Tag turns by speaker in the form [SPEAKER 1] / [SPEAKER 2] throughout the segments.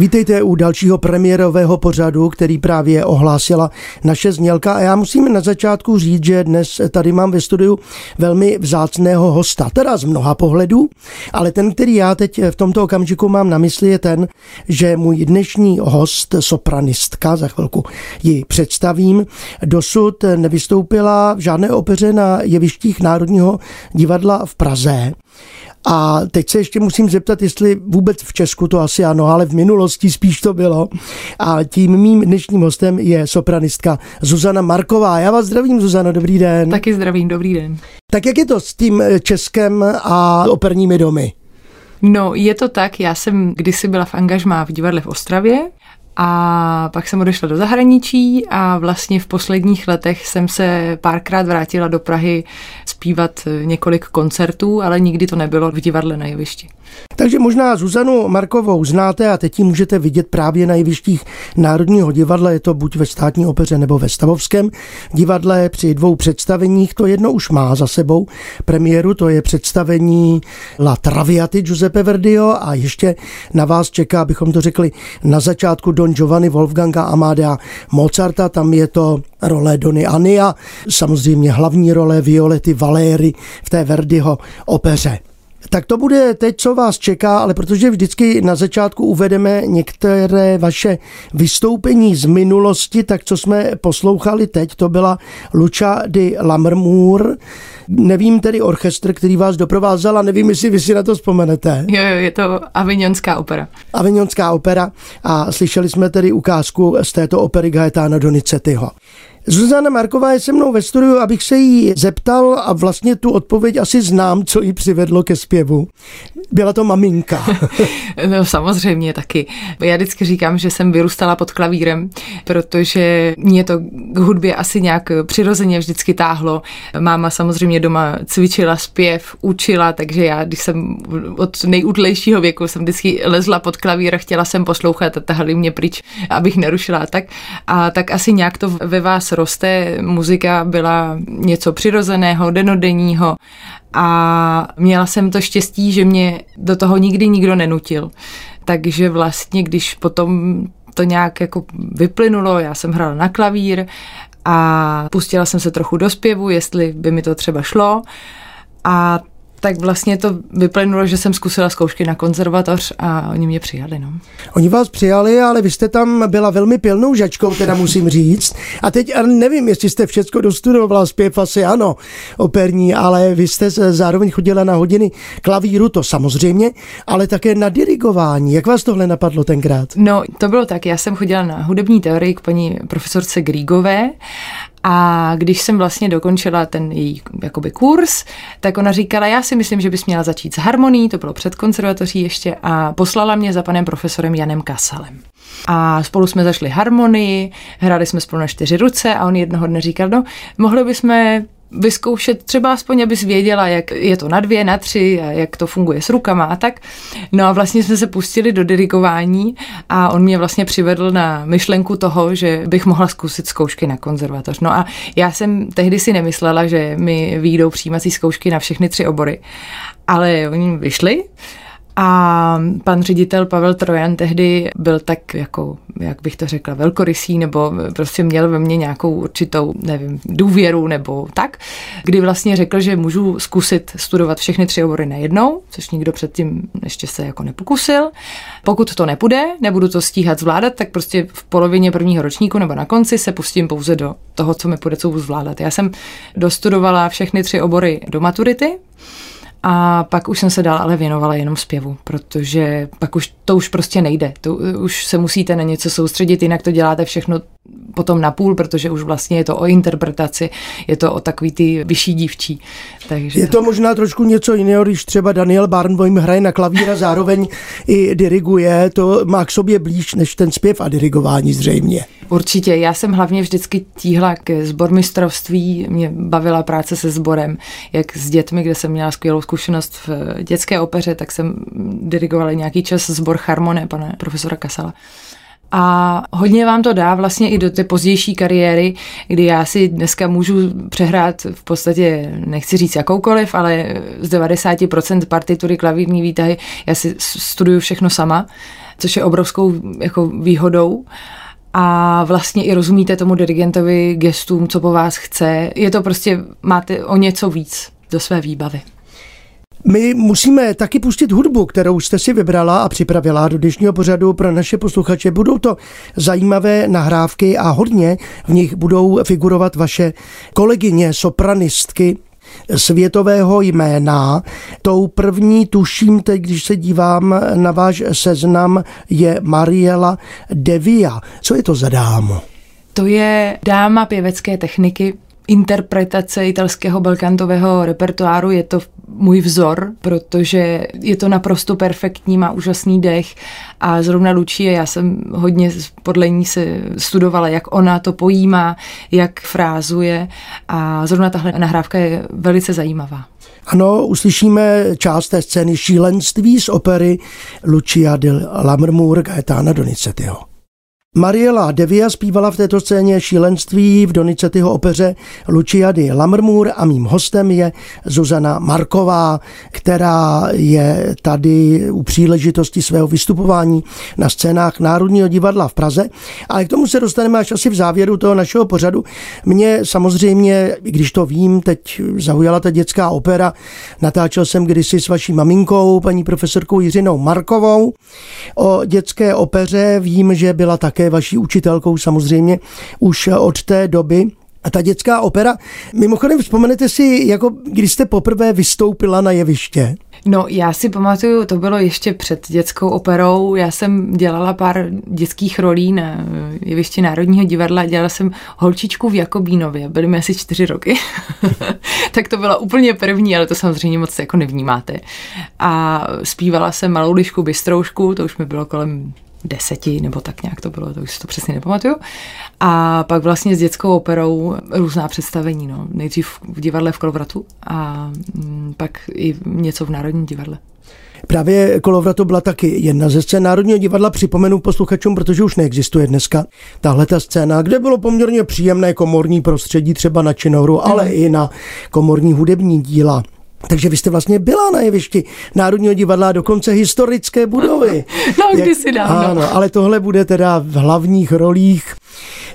[SPEAKER 1] Vítejte u dalšího premiérového pořadu, který právě ohlásila naše znělka. A já musím na začátku říct, že dnes tady mám ve studiu velmi vzácného hosta, teda z mnoha pohledů, ale ten, který já teď v tomto okamžiku mám na mysli, je ten, že můj dnešní host, sopranistka, za chvilku ji představím, dosud nevystoupila v žádné opeře na jevištích Národního divadla v Praze. A teď se ještě musím zeptat, jestli vůbec v Česku to asi ano, ale v minulosti spíš to bylo. A tím mým dnešním hostem je sopranistka Zuzana Marková. Já vás zdravím, Zuzana, dobrý den.
[SPEAKER 2] Taky zdravím, dobrý den.
[SPEAKER 1] Tak jak je to s tím Českem a operními domy?
[SPEAKER 2] No, je to tak, já jsem kdysi byla v angažmá v divadle v Ostravě a pak jsem odešla do zahraničí a vlastně v posledních letech jsem se párkrát vrátila do Prahy zpívat několik koncertů, ale nikdy to nebylo v divadle na jevišti.
[SPEAKER 1] Takže možná Zuzanu Markovou znáte a teď ji můžete vidět právě na jevištích Národního divadla, je to buď ve státní opeře nebo ve Stavovském divadle při dvou představeních. To jedno už má za sebou premiéru, to je představení La Traviati Giuseppe Verdio a ještě na vás čeká, abychom to řekli na začátku Don Giovanni Wolfganga Amadea Mozarta, tam je to role Dony Ania, samozřejmě hlavní role Violety Valéry v té Verdiho opeře. Tak to bude teď, co vás čeká, ale protože vždycky na začátku uvedeme některé vaše vystoupení z minulosti, tak co jsme poslouchali teď, to byla Lucha di Lammermoor. Nevím tedy orchestr, který vás doprovázel a nevím, jestli vy si na to vzpomenete.
[SPEAKER 2] Jo, jo, je to Avignonská opera.
[SPEAKER 1] Avignonská opera a slyšeli jsme tedy ukázku z této opery Gaetana Donizettiho. Zuzana Marková je se mnou ve studiu, abych se jí zeptal a vlastně tu odpověď asi znám, co jí přivedlo ke zpěvu. Byla to maminka.
[SPEAKER 2] no samozřejmě taky. Já vždycky říkám, že jsem vyrůstala pod klavírem, protože mě to k hudbě asi nějak přirozeně vždycky táhlo. Máma samozřejmě doma cvičila zpěv, učila, takže já, když jsem od nejútlejšího věku jsem vždycky lezla pod klavír a chtěla jsem poslouchat a tahali mě pryč, abych nerušila tak. A tak asi nějak to ve vás roste. Muzika byla něco přirozeného, denodenního a měla jsem to štěstí, že mě do toho nikdy nikdo nenutil. Takže vlastně, když potom to nějak jako vyplynulo, já jsem hrála na klavír a pustila jsem se trochu do zpěvu, jestli by mi to třeba šlo. A tak vlastně to vyplynulo, že jsem zkusila zkoušky na konzervatoř a oni mě přijali. No.
[SPEAKER 1] Oni vás přijali, ale vy jste tam byla velmi pilnou žačkou, teda musím říct. A teď nevím, jestli jste všechno dostudovala, zpěv asi ano, operní, ale vy jste zároveň chodila na hodiny klavíru, to samozřejmě, ale také na dirigování. Jak vás tohle napadlo tenkrát?
[SPEAKER 2] No, to bylo tak, já jsem chodila na hudební teorii k paní profesorce Grígové a když jsem vlastně dokončila ten její jakoby kurz, tak ona říkala, já si myslím, že bys měla začít s harmonií, to bylo před konzervatoří ještě, a poslala mě za panem profesorem Janem Kasalem. A spolu jsme zašli harmonii, hráli jsme spolu na čtyři ruce a on jednoho dne říkal, no, mohli bychom vyzkoušet třeba aspoň, abys věděla, jak je to na dvě, na tři, a jak to funguje s rukama a tak. No a vlastně jsme se pustili do dirigování a on mě vlastně přivedl na myšlenku toho, že bych mohla zkusit zkoušky na konzervatoř. No a já jsem tehdy si nemyslela, že mi výjdou přijímací zkoušky na všechny tři obory, ale oni vyšli a pan ředitel Pavel Trojan tehdy byl tak jako, jak bych to řekla, velkorysý, nebo prostě měl ve mně nějakou určitou, nevím, důvěru nebo tak, kdy vlastně řekl, že můžu zkusit studovat všechny tři obory najednou, což nikdo předtím ještě se jako nepokusil. Pokud to nepůjde, nebudu to stíhat zvládat, tak prostě v polovině prvního ročníku nebo na konci se pustím pouze do toho, co mi půjde co zvládat. Já jsem dostudovala všechny tři obory do maturity, a pak už jsem se dál ale věnovala jenom zpěvu, protože pak už to už prostě nejde. To už se musíte na něco soustředit, jinak to děláte všechno potom na půl, protože už vlastně je to o interpretaci, je to o takový ty vyšší dívčí.
[SPEAKER 1] Takže... Je to možná trošku něco jiného, když třeba Daniel Barnboim hraje na klavír a zároveň i diriguje, to má k sobě blíž než ten zpěv a dirigování zřejmě.
[SPEAKER 2] Určitě, já jsem hlavně vždycky tíhla ke zbormistrovství, mě bavila práce se sborem, jak s dětmi, kde jsem měla skvělou zkušenost v dětské opeře, tak jsem dirigovala nějaký čas sbor Harmonie pana profesora Kasala. A hodně vám to dá vlastně i do té pozdější kariéry, kdy já si dneska můžu přehrát v podstatě, nechci říct jakoukoliv, ale z 90% partitury klavírní výtahy, já si studuju všechno sama, což je obrovskou jako výhodou a vlastně i rozumíte tomu dirigentovi gestům, co po vás chce. Je to prostě, máte o něco víc do své výbavy.
[SPEAKER 1] My musíme taky pustit hudbu, kterou jste si vybrala a připravila do dnešního pořadu pro naše posluchače. Budou to zajímavé nahrávky a hodně v nich budou figurovat vaše kolegyně, sopranistky, světového jména. Tou první, tuším teď, když se dívám na váš seznam, je Mariela Devia. Co je to za dámo?
[SPEAKER 2] To je dáma pěvecké techniky, interpretace italského belkantového repertoáru. Je to můj vzor, protože je to naprosto perfektní, má úžasný dech a zrovna Lucie, já jsem hodně podle ní se studovala, jak ona to pojímá, jak frázuje a zrovna tahle nahrávka je velice zajímavá.
[SPEAKER 1] Ano, uslyšíme část té scény šílenství z opery Lucia di Lammermoor Gaetana Donizettiho. Mariela Devia zpívala v této scéně šílenství v Donizettiho opeře Lucia di Lammermoor a mým hostem je Zuzana Marková, která je tady u příležitosti svého vystupování na scénách Národního divadla v Praze. Ale k tomu se dostaneme až asi v závěru toho našeho pořadu. Mě samozřejmě, když to vím, teď zaujala ta dětská opera. Natáčel jsem kdysi s vaší maminkou, paní profesorkou Jiřinou Markovou. O dětské opeře vím, že byla také také vaší učitelkou samozřejmě už od té doby. A ta dětská opera, mimochodem vzpomenete si, jako když jste poprvé vystoupila na jeviště?
[SPEAKER 2] No, já si pamatuju, to bylo ještě před dětskou operou. Já jsem dělala pár dětských rolí na jevišti Národního divadla. Dělala jsem holčičku v Jakobínově. Byly mi asi čtyři roky. tak to byla úplně první, ale to samozřejmě moc jako nevnímáte. A zpívala jsem malou lišku bystroušku, to už mi bylo kolem deseti, nebo tak nějak to bylo, to už si to přesně nepamatuju. A pak vlastně s dětskou operou různá představení, no. Nejdřív v divadle v Kolovratu a mm, pak i něco v Národním divadle.
[SPEAKER 1] Právě Kolovratu byla taky jedna ze scén Národního divadla, připomenu posluchačům, protože už neexistuje dneska tahle ta scéna, kde bylo poměrně příjemné komorní prostředí třeba na činohru, ale mm. i na komorní hudební díla. Takže vy jste vlastně byla na jevišti Národního divadla a dokonce historické budovy.
[SPEAKER 2] No, kdysi dávno.
[SPEAKER 1] Ano, ale tohle bude teda v hlavních rolích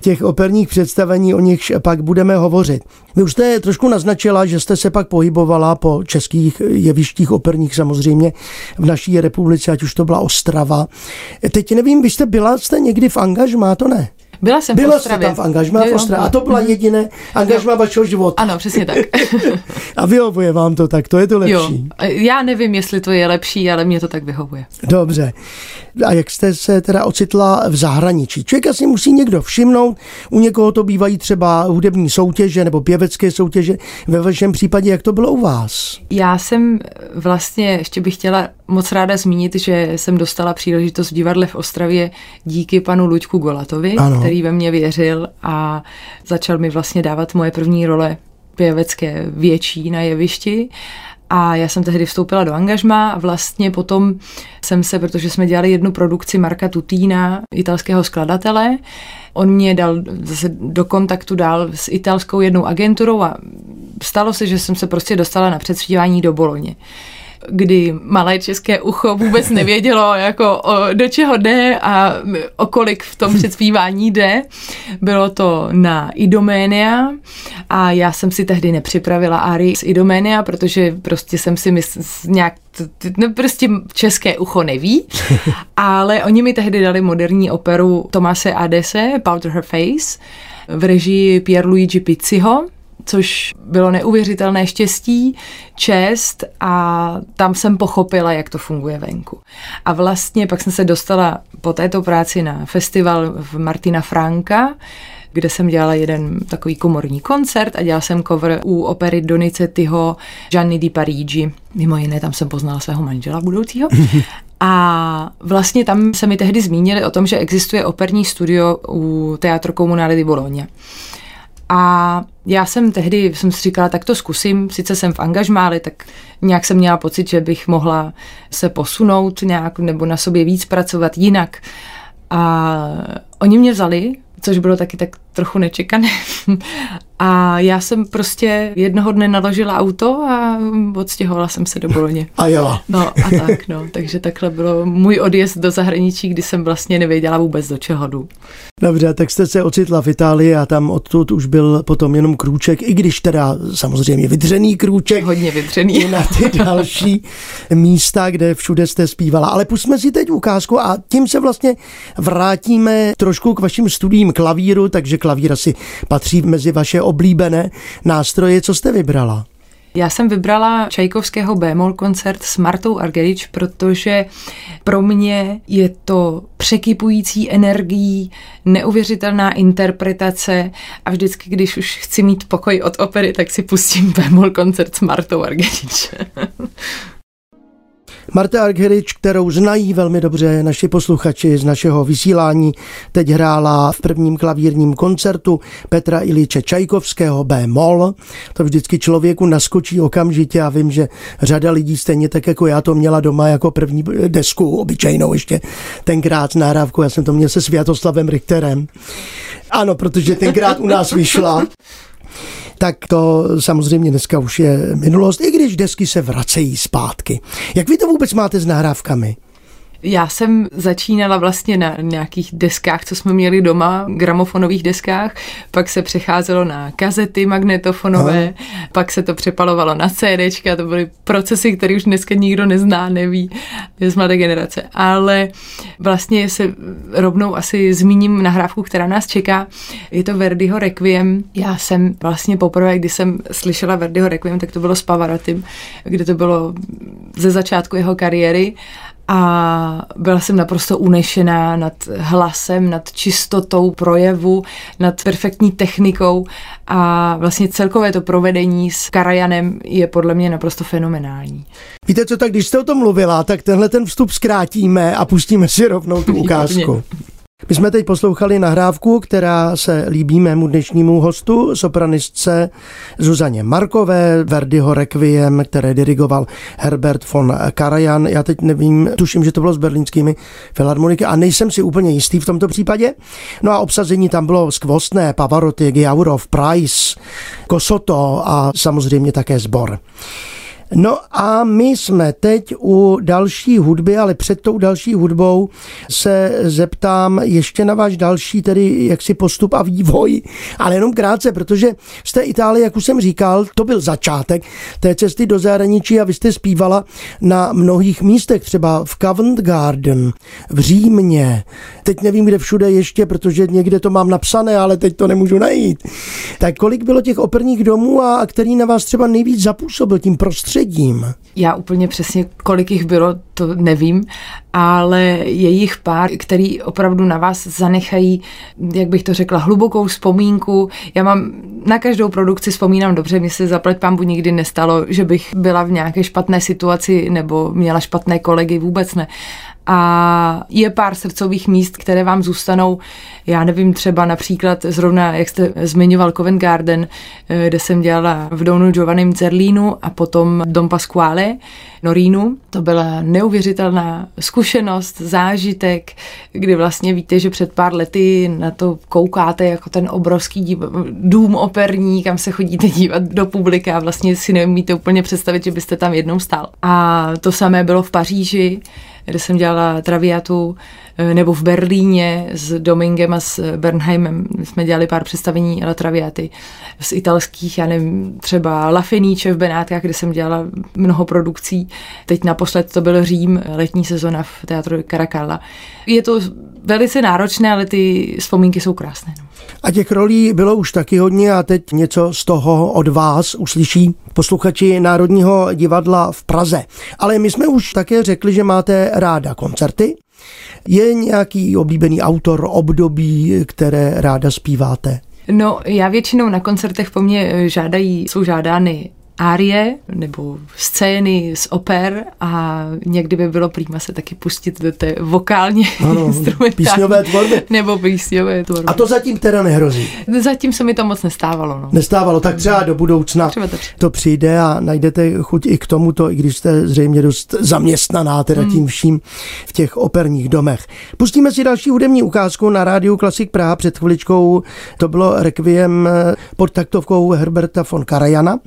[SPEAKER 1] těch operních představení, o nichž pak budeme hovořit. Vy už jste trošku naznačila, že jste se pak pohybovala po českých jevištích operních samozřejmě v naší republice, ať už to byla Ostrava. Teď nevím, vy jste byla, jste někdy v angažmá, to ne?
[SPEAKER 2] Byla jsem
[SPEAKER 1] byla
[SPEAKER 2] v Ostravě.
[SPEAKER 1] tam v angažmá v Ostravě. A to byla jediné angažmá jo. vašeho života.
[SPEAKER 2] Ano, přesně tak.
[SPEAKER 1] a vyhovuje vám to tak, to je to lepší.
[SPEAKER 2] Jo. Já nevím, jestli to je lepší, ale mě to tak vyhovuje.
[SPEAKER 1] Dobře. A jak jste se teda ocitla v zahraničí? Člověka si musí někdo všimnout, u někoho to bývají třeba hudební soutěže nebo pěvecké soutěže. Ve vašem případě, jak to bylo u vás?
[SPEAKER 2] Já jsem vlastně, ještě bych chtěla moc ráda zmínit, že jsem dostala příležitost v divadle v Ostravě díky panu Luďku Golatovi, ano. který ve mě věřil a začal mi vlastně dávat moje první role pěvecké větší na jevišti. A já jsem tehdy vstoupila do angažma a vlastně potom jsem se, protože jsme dělali jednu produkci Marka Tutína, italského skladatele, on mě dal zase do kontaktu dál s italskou jednou agenturou a stalo se, že jsem se prostě dostala na předstívání do Boloně kdy malé české ucho vůbec nevědělo, jako o, do čeho jde a o kolik v tom předspívání jde. Bylo to na Idoménia a já jsem si tehdy nepřipravila Ari z Idoménia, protože prostě jsem si mysl, nějak no prostě české ucho neví, ale oni mi tehdy dali moderní operu Tomase Adese, Powder Her Face, v režii Pierluigi Pizziho, což bylo neuvěřitelné štěstí, čest a tam jsem pochopila, jak to funguje venku. A vlastně pak jsem se dostala po této práci na festival v Martina Franka, kde jsem dělala jeden takový komorní koncert a dělala jsem cover u opery Donizettiho Gianni di Parigi. Mimo jiné, tam jsem poznala svého manžela budoucího. A vlastně tam se mi tehdy zmínili o tom, že existuje operní studio u Teatro Comunale di Bologna. A já jsem tehdy, jsem si říkala, tak to zkusím, sice jsem v angažmáli, tak nějak jsem měla pocit, že bych mohla se posunout nějak nebo na sobě víc pracovat jinak. A oni mě vzali, což bylo taky tak trochu nečekané. A já jsem prostě jednoho dne naložila auto a odstěhovala jsem se do Boloně.
[SPEAKER 1] A jela.
[SPEAKER 2] No a tak, no. Takže takhle bylo můj odjezd do zahraničí, kdy jsem vlastně nevěděla vůbec do čeho jdu.
[SPEAKER 1] Dobře, tak jste se ocitla v Itálii a tam odtud už byl potom jenom krůček, i když teda samozřejmě vydřený krůček.
[SPEAKER 2] Hodně vydřený.
[SPEAKER 1] I na ty další místa, kde všude jste zpívala. Ale pusme si teď ukázku a tím se vlastně vrátíme trošku k vašim studiím klavíru, takže klavír asi patří mezi vaše oblíbené nástroje. Co jste vybrala?
[SPEAKER 2] Já jsem vybrala Čajkovského bémol koncert s Martou Argerič, protože pro mě je to překypující energií, neuvěřitelná interpretace a vždycky, když už chci mít pokoj od opery, tak si pustím bémol koncert s Martou Argerič.
[SPEAKER 1] Marta Argerič, kterou znají velmi dobře naši posluchači z našeho vysílání, teď hrála v prvním klavírním koncertu Petra Iliče Čajkovského B moll. To vždycky člověku naskočí okamžitě a vím, že řada lidí stejně tak jako já to měla doma jako první desku, obyčejnou ještě tenkrát z náravku. Já jsem to měl se Světoslavem Richterem. Ano, protože tenkrát u nás vyšla tak to samozřejmě dneska už je minulost, i když desky se vracejí zpátky. Jak vy to vůbec máte s nahrávkami?
[SPEAKER 2] Já jsem začínala vlastně na nějakých deskách, co jsme měli doma, gramofonových deskách, pak se přecházelo na kazety magnetofonové, Aha. pak se to přepalovalo na CDčka, to byly procesy, které už dneska nikdo nezná, neví, je z mladé generace. Ale vlastně se rovnou asi zmíním nahrávku, která nás čeká. Je to Verdiho Requiem. Já jsem vlastně poprvé, když jsem slyšela Verdiho Requiem, tak to bylo s Pavarotim, kde to bylo ze začátku jeho kariéry a byla jsem naprosto unešená nad hlasem, nad čistotou projevu, nad perfektní technikou a vlastně celkové to provedení s Karajanem je podle mě naprosto fenomenální.
[SPEAKER 1] Víte co, tak když jste o tom mluvila, tak tenhle ten vstup zkrátíme a pustíme si rovnou tu ukázku. My jsme teď poslouchali nahrávku, která se líbí mému dnešnímu hostu, sopranistce Zuzaně Markové, Verdiho Requiem, které dirigoval Herbert von Karajan. Já teď nevím, tuším, že to bylo s berlínskými filharmoniky a nejsem si úplně jistý v tomto případě. No a obsazení tam bylo skvostné, Pavarotti, Giaurov, Price, Kosoto a samozřejmě také sbor. No a my jsme teď u další hudby, ale před tou další hudbou se zeptám ještě na váš další tedy jaksi postup a vývoj, ale jenom krátce, protože z té Itálie, jak už jsem říkal, to byl začátek té cesty do zahraničí a vy jste zpívala na mnohých místech, třeba v Covent Garden, v Římě, teď nevím, kde všude ještě, protože někde to mám napsané, ale teď to nemůžu najít. Tak kolik bylo těch operních domů a který na vás třeba nejvíc zapůsobil tím prostředím? Prostředím?
[SPEAKER 2] Já úplně přesně, kolik jich bylo, to nevím, ale je jich pár, který opravdu na vás zanechají, jak bych to řekla, hlubokou vzpomínku. Já mám na každou produkci vzpomínám dobře, mi se zaplať pambu nikdy nestalo, že bych byla v nějaké špatné situaci nebo měla špatné kolegy, vůbec ne a je pár srdcových míst, které vám zůstanou. Já nevím, třeba například zrovna, jak jste zmiňoval Covent Garden, eh, kde jsem dělala v Donu Giovannim Zerlínu a potom Dom Pasquale Norínu. To byla neuvěřitelná zkušenost, zážitek, kdy vlastně víte, že před pár lety na to koukáte jako ten obrovský dům operní, kam se chodíte dívat do publika a vlastně si neumíte úplně představit, že byste tam jednou stál. A to samé bylo v Paříži, kde jsem dělala Traviatu, nebo v Berlíně s Domingem a s Bernheimem. jsme dělali pár představení La Traviaty z italských, já nevím, třeba La Fenice v Benátkách, kde jsem dělala mnoho produkcí. Teď naposled to byl Řím, letní sezona v teatru Caracalla. Je to velice náročné, ale ty vzpomínky jsou krásné. No.
[SPEAKER 1] A těch rolí bylo už taky hodně a teď něco z toho od vás uslyší posluchači Národního divadla v Praze. Ale my jsme už také řekli, že máte ráda koncerty. Je nějaký oblíbený autor období, které ráda zpíváte?
[SPEAKER 2] No, já většinou na koncertech po mně žádají, jsou žádány árie nebo scény z oper a někdy by bylo prýma se taky pustit do té vokálně
[SPEAKER 1] Ano, písňové tvorby.
[SPEAKER 2] Nebo písňové tvorby.
[SPEAKER 1] A to zatím teda nehrozí.
[SPEAKER 2] Zatím se mi to moc nestávalo. No.
[SPEAKER 1] Nestávalo, tak třeba do budoucna
[SPEAKER 2] Třeba to-
[SPEAKER 1] to přijde a najdete chuť i k tomuto, i když jste zřejmě dost zaměstnaná teda
[SPEAKER 2] Hmm.
[SPEAKER 1] tím vším v těch operních domech. Pustíme si další hudební ukázku na rádiu Klasik Praha před chviličkou. To bylo Requiem pod taktovkou Herberta von Karajana.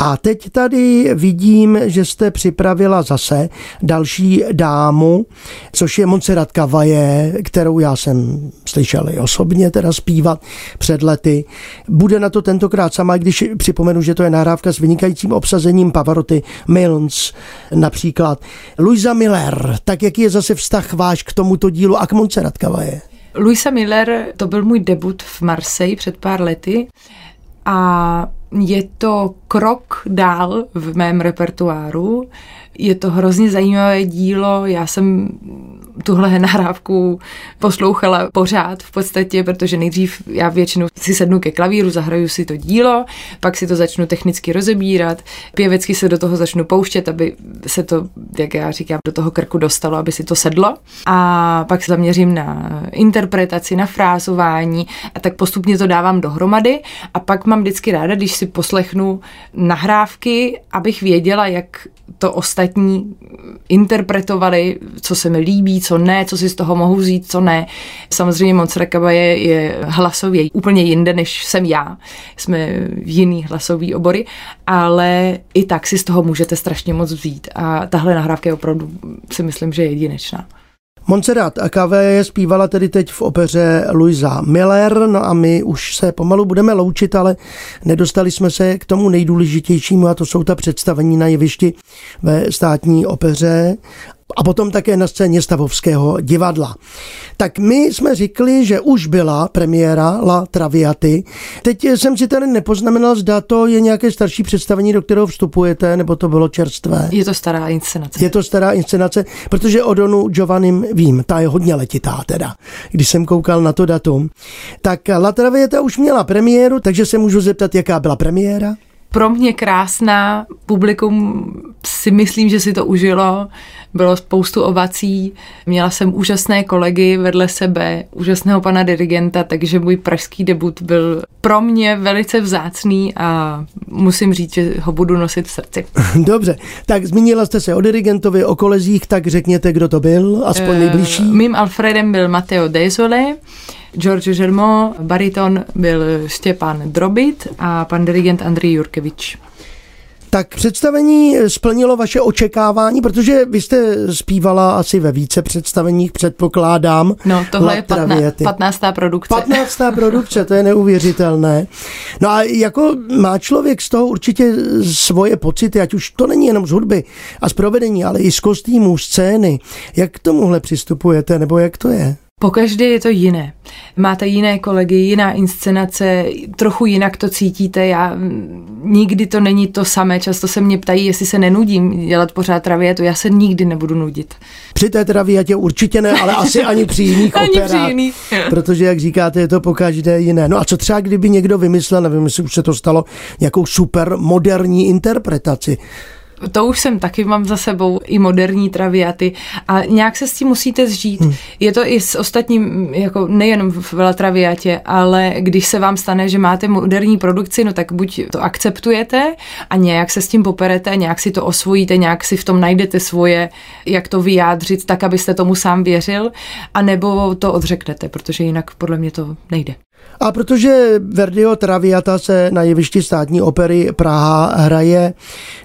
[SPEAKER 1] A teď tady vidím, že jste připravila zase další dámu, což je Montserrat Cavaje, kterou já jsem slyšel i osobně teda zpívat před lety. Bude na to tentokrát sama, když připomenu, že to je nahrávka s vynikajícím obsazením Pavaroty, Mills například. Luisa Miller, tak jaký je zase vztah váš k tomuto dílu a k Montserrat Cavaje?
[SPEAKER 2] Luisa Miller, to byl můj debut v Marseille před pár lety a je to krok dál v mém repertoáru. Je to hrozně zajímavé dílo. Já jsem tuhle nahrávku poslouchala pořád v podstatě, protože nejdřív já většinou si sednu ke klavíru, zahraju si to dílo, pak si to začnu technicky rozebírat, pěvecky se do toho začnu pouštět, aby se to, jak já říkám, do toho krku dostalo, aby si to sedlo. A pak se zaměřím na interpretaci, na frázování a tak postupně to dávám dohromady a pak mám vždycky ráda, když si poslechnu nahrávky, abych věděla, jak to ostatní interpretovali, co se mi líbí, co ne, co si z toho mohu vzít, co ne. Samozřejmě Montserrat Caballé je, je hlasově úplně jinde, než jsem já. Jsme v jiný hlasový obory, ale i tak si z toho můžete strašně moc vzít. A tahle nahrávka je opravdu, si myslím, že je jedinečná.
[SPEAKER 1] Montserrat Cavaje zpívala tedy teď v opeře Luisa Miller, no a my už se pomalu budeme loučit, ale nedostali jsme se k tomu nejdůležitějšímu a to jsou ta představení na jevišti ve státní opeře a potom také na scéně Stavovského divadla. Tak my jsme říkali, že už byla premiéra La Traviaty. Teď jsem si tady nepoznamenal, zda to je nějaké starší představení, do kterého vstupujete, nebo to bylo čerstvé.
[SPEAKER 2] Je to stará inscenace.
[SPEAKER 1] Je to stará inscenace, protože o Donu Giovannim vím, ta je hodně letitá teda, když jsem koukal na to datum. Tak La Traviata už měla premiéru, takže se můžu zeptat, jaká byla premiéra?
[SPEAKER 2] pro mě krásná, publikum si myslím, že si to užilo, bylo spoustu ovací, měla jsem úžasné kolegy vedle sebe, úžasného pana dirigenta, takže můj pražský debut byl pro mě velice vzácný a musím říct, že ho budu nosit v srdci.
[SPEAKER 1] Dobře, tak zmínila jste se o dirigentovi, o kolezích, tak řekněte, kdo to byl, aspoň nejbližší.
[SPEAKER 2] Uh, mým Alfredem byl Matteo Desole, George Žermo, bariton byl Štěpán Drobit a pan dirigent Andrej Jurkevič.
[SPEAKER 1] Tak představení splnilo vaše očekávání, protože vy jste zpívala asi ve více představeních, předpokládám.
[SPEAKER 2] No, tohle je 15. 15. produkce.
[SPEAKER 1] 15. produkce, to je neuvěřitelné. No a jako má člověk z toho určitě svoje pocity, ať už to není jenom z hudby a z provedení, ale i z kostýmů, scény. Jak k tomuhle přistupujete, nebo jak to je?
[SPEAKER 2] Po každé je to jiné. Máte jiné kolegy, jiná inscenace, trochu jinak to cítíte. Já nikdy to není to samé. Často se mě ptají, jestli se nenudím dělat pořád traviatu. Já se nikdy nebudu nudit.
[SPEAKER 1] Při té traviatě určitě ne, ale asi ani při jiných
[SPEAKER 2] ani
[SPEAKER 1] operách.
[SPEAKER 2] Při jiných.
[SPEAKER 1] Protože, jak říkáte, je to po každé jiné. No a co třeba, kdyby někdo vymyslel, nevím, jestli už se to stalo, nějakou super moderní interpretaci
[SPEAKER 2] to už jsem taky mám za sebou i moderní traviaty a nějak se s tím musíte zžít. Hmm. Je to i s ostatním, jako nejenom v La Traviatě, ale když se vám stane, že máte moderní produkci, no tak buď to akceptujete a nějak se s tím poperete, nějak si to osvojíte, nějak si v tom najdete svoje, jak to vyjádřit, tak, abyste tomu sám věřil, anebo to odřeknete, protože jinak podle mě to nejde.
[SPEAKER 1] A protože Verdiho Traviata se na jevišti státní opery Praha hraje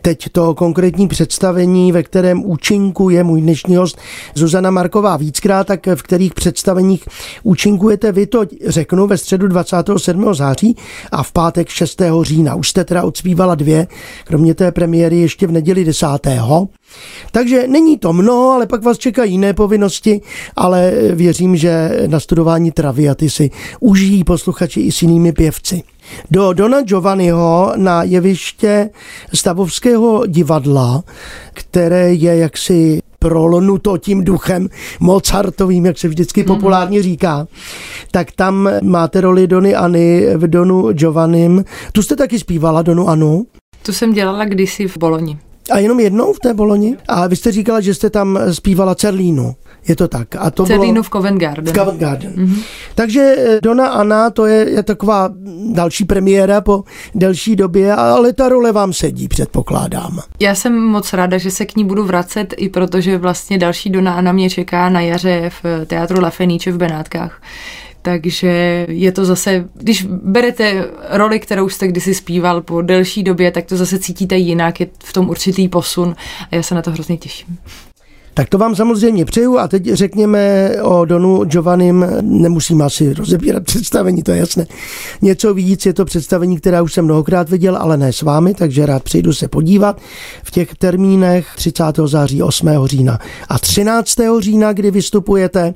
[SPEAKER 1] teď to konkrétní představení, ve kterém účinkuje můj dnešní host Zuzana Marková víckrát, tak v kterých představeních účinkujete vy to řeknu ve středu 27. září a v pátek 6. října. Už jste teda odspívala dvě, kromě té premiéry ještě v neděli 10. Takže není to mnoho, ale pak vás čekají jiné povinnosti, ale věřím, že na studování Traviaty si užijí posluchači i s jinými pěvci. Do Dona Giovanniho na jeviště Stavovského divadla, které je jaksi prolnuto tím duchem Mozartovým, jak se vždycky populárně říká, tak tam máte roli DonyAny v Donu Giovannim. Tu jste taky zpívala, Donu Anu?
[SPEAKER 2] Tu jsem dělala kdysi v Boloni.
[SPEAKER 1] A jenom jednou v té Boloni? A vy jste říkala, že jste tam zpívala Cerlínu. Je to tak. A to
[SPEAKER 2] Cerlínu
[SPEAKER 1] bylo
[SPEAKER 2] v Covent Garden.
[SPEAKER 1] v Covent Garden. Mm-hmm. Takže eh, Dona Anna, to je, je taková další premiéra po delší době, ale ta role vám sedí, předpokládám.
[SPEAKER 2] Já jsem moc ráda, že se k ní budu vracet, i protože vlastně další Dona Anna mě čeká na jaře v teatru La Fenice v Benátkách. Takže je to zase, když berete roli, kterou jste kdysi zpíval po delší době, tak to zase cítíte jinak, je v tom určitý posun a já se na to hrozně těším.
[SPEAKER 1] Tak to vám samozřejmě přeju a teď řekněme o Donu Giovannim, nemusím asi rozebírat představení, to je jasné. Něco víc, je to představení, která už jsem mnohokrát viděl, ale ne s vámi, takže rád přijdu se podívat v těch termínech 30. září, 8. října a 13. října, kdy vystupujete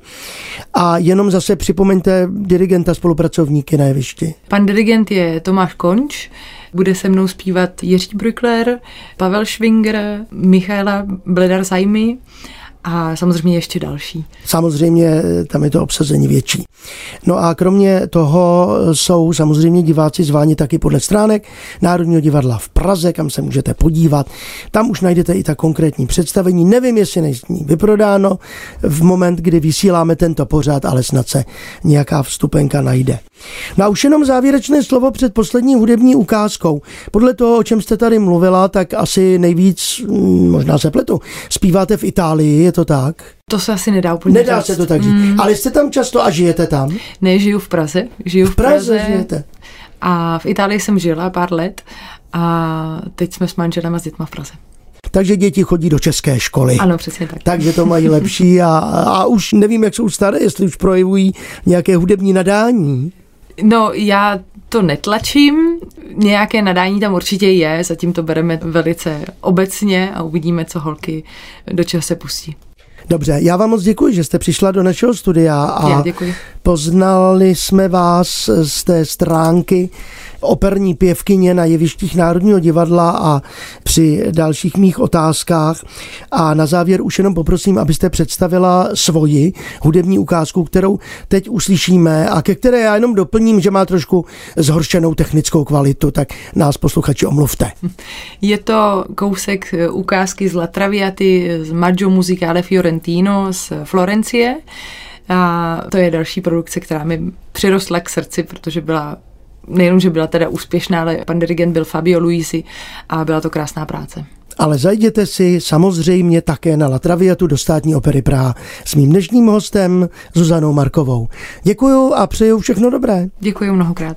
[SPEAKER 1] a jenom zase připomeňte dirigenta spolupracovníky na jevišti.
[SPEAKER 2] Pan dirigent je Tomáš Konč, bude se mnou zpívat Jiří Brückler, Pavel Schwinger, Michaela Bledar-Sajmy a samozřejmě ještě další.
[SPEAKER 1] Samozřejmě tam je to obsazení větší. No a kromě toho jsou samozřejmě diváci zváni taky podle stránek Národního divadla v Praze, kam se můžete podívat. Tam už najdete i ta konkrétní představení. Nevím, jestli není vyprodáno v moment, kdy vysíláme tento pořád, ale snad se nějaká vstupenka najde. No a už jenom závěrečné slovo před poslední hudební ukázkou. Podle toho, o čem jste tady mluvila, tak asi nejvíc, mm, možná se pletu, zpíváte v Itálii, je to tak?
[SPEAKER 2] To se asi nedá úplně
[SPEAKER 1] Nedá
[SPEAKER 2] říct.
[SPEAKER 1] se to tak říct. Mm. Ale jste tam často a žijete tam?
[SPEAKER 2] Ne, žiju v Praze. Žiju v,
[SPEAKER 1] V Praze žijete.
[SPEAKER 2] A v Itálii jsem žila pár let a teď jsme s manželem a s dětma v Praze.
[SPEAKER 1] Takže děti chodí do české školy.
[SPEAKER 2] Ano, přesně tak.
[SPEAKER 1] Takže to mají lepší a, a už nevím, jak jsou staré, jestli už projevují nějaké hudební nadání.
[SPEAKER 2] No, já to netlačím, nějaké nadání tam určitě je, zatím to bereme velice obecně a uvidíme, co holky do čeho se pustí.
[SPEAKER 1] Dobře, já vám moc děkuji, že jste přišla do našeho studia a
[SPEAKER 2] Já děkuji.
[SPEAKER 1] poznali jsme vás z té stránky operní pěvkyně na jevištích Národního divadla a při dalších mých otázkách. A na závěr už jenom poprosím, abyste představila svoji hudební ukázku, kterou teď uslyšíme a ke které já jenom doplním, že má trošku zhoršenou technickou kvalitu, tak nás posluchači omluvte.
[SPEAKER 2] Je to kousek ukázky z La Traviaty z Maggio Musicale Fiorentino z Florencie. A to je další produkce, která mi přirostla k srdci, protože byla nejenom, že byla teda úspěšná, ale pan dirigent byl Fabio Luisi a byla to krásná práce.
[SPEAKER 1] Ale zajděte si samozřejmě také na La Traviatu do státní opery Praha s mým dnešním hostem Zuzanou Markovou. Děkuju a přeju všechno dobré.
[SPEAKER 2] Děkuji mnohokrát.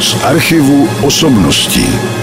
[SPEAKER 3] Z archivu osobností.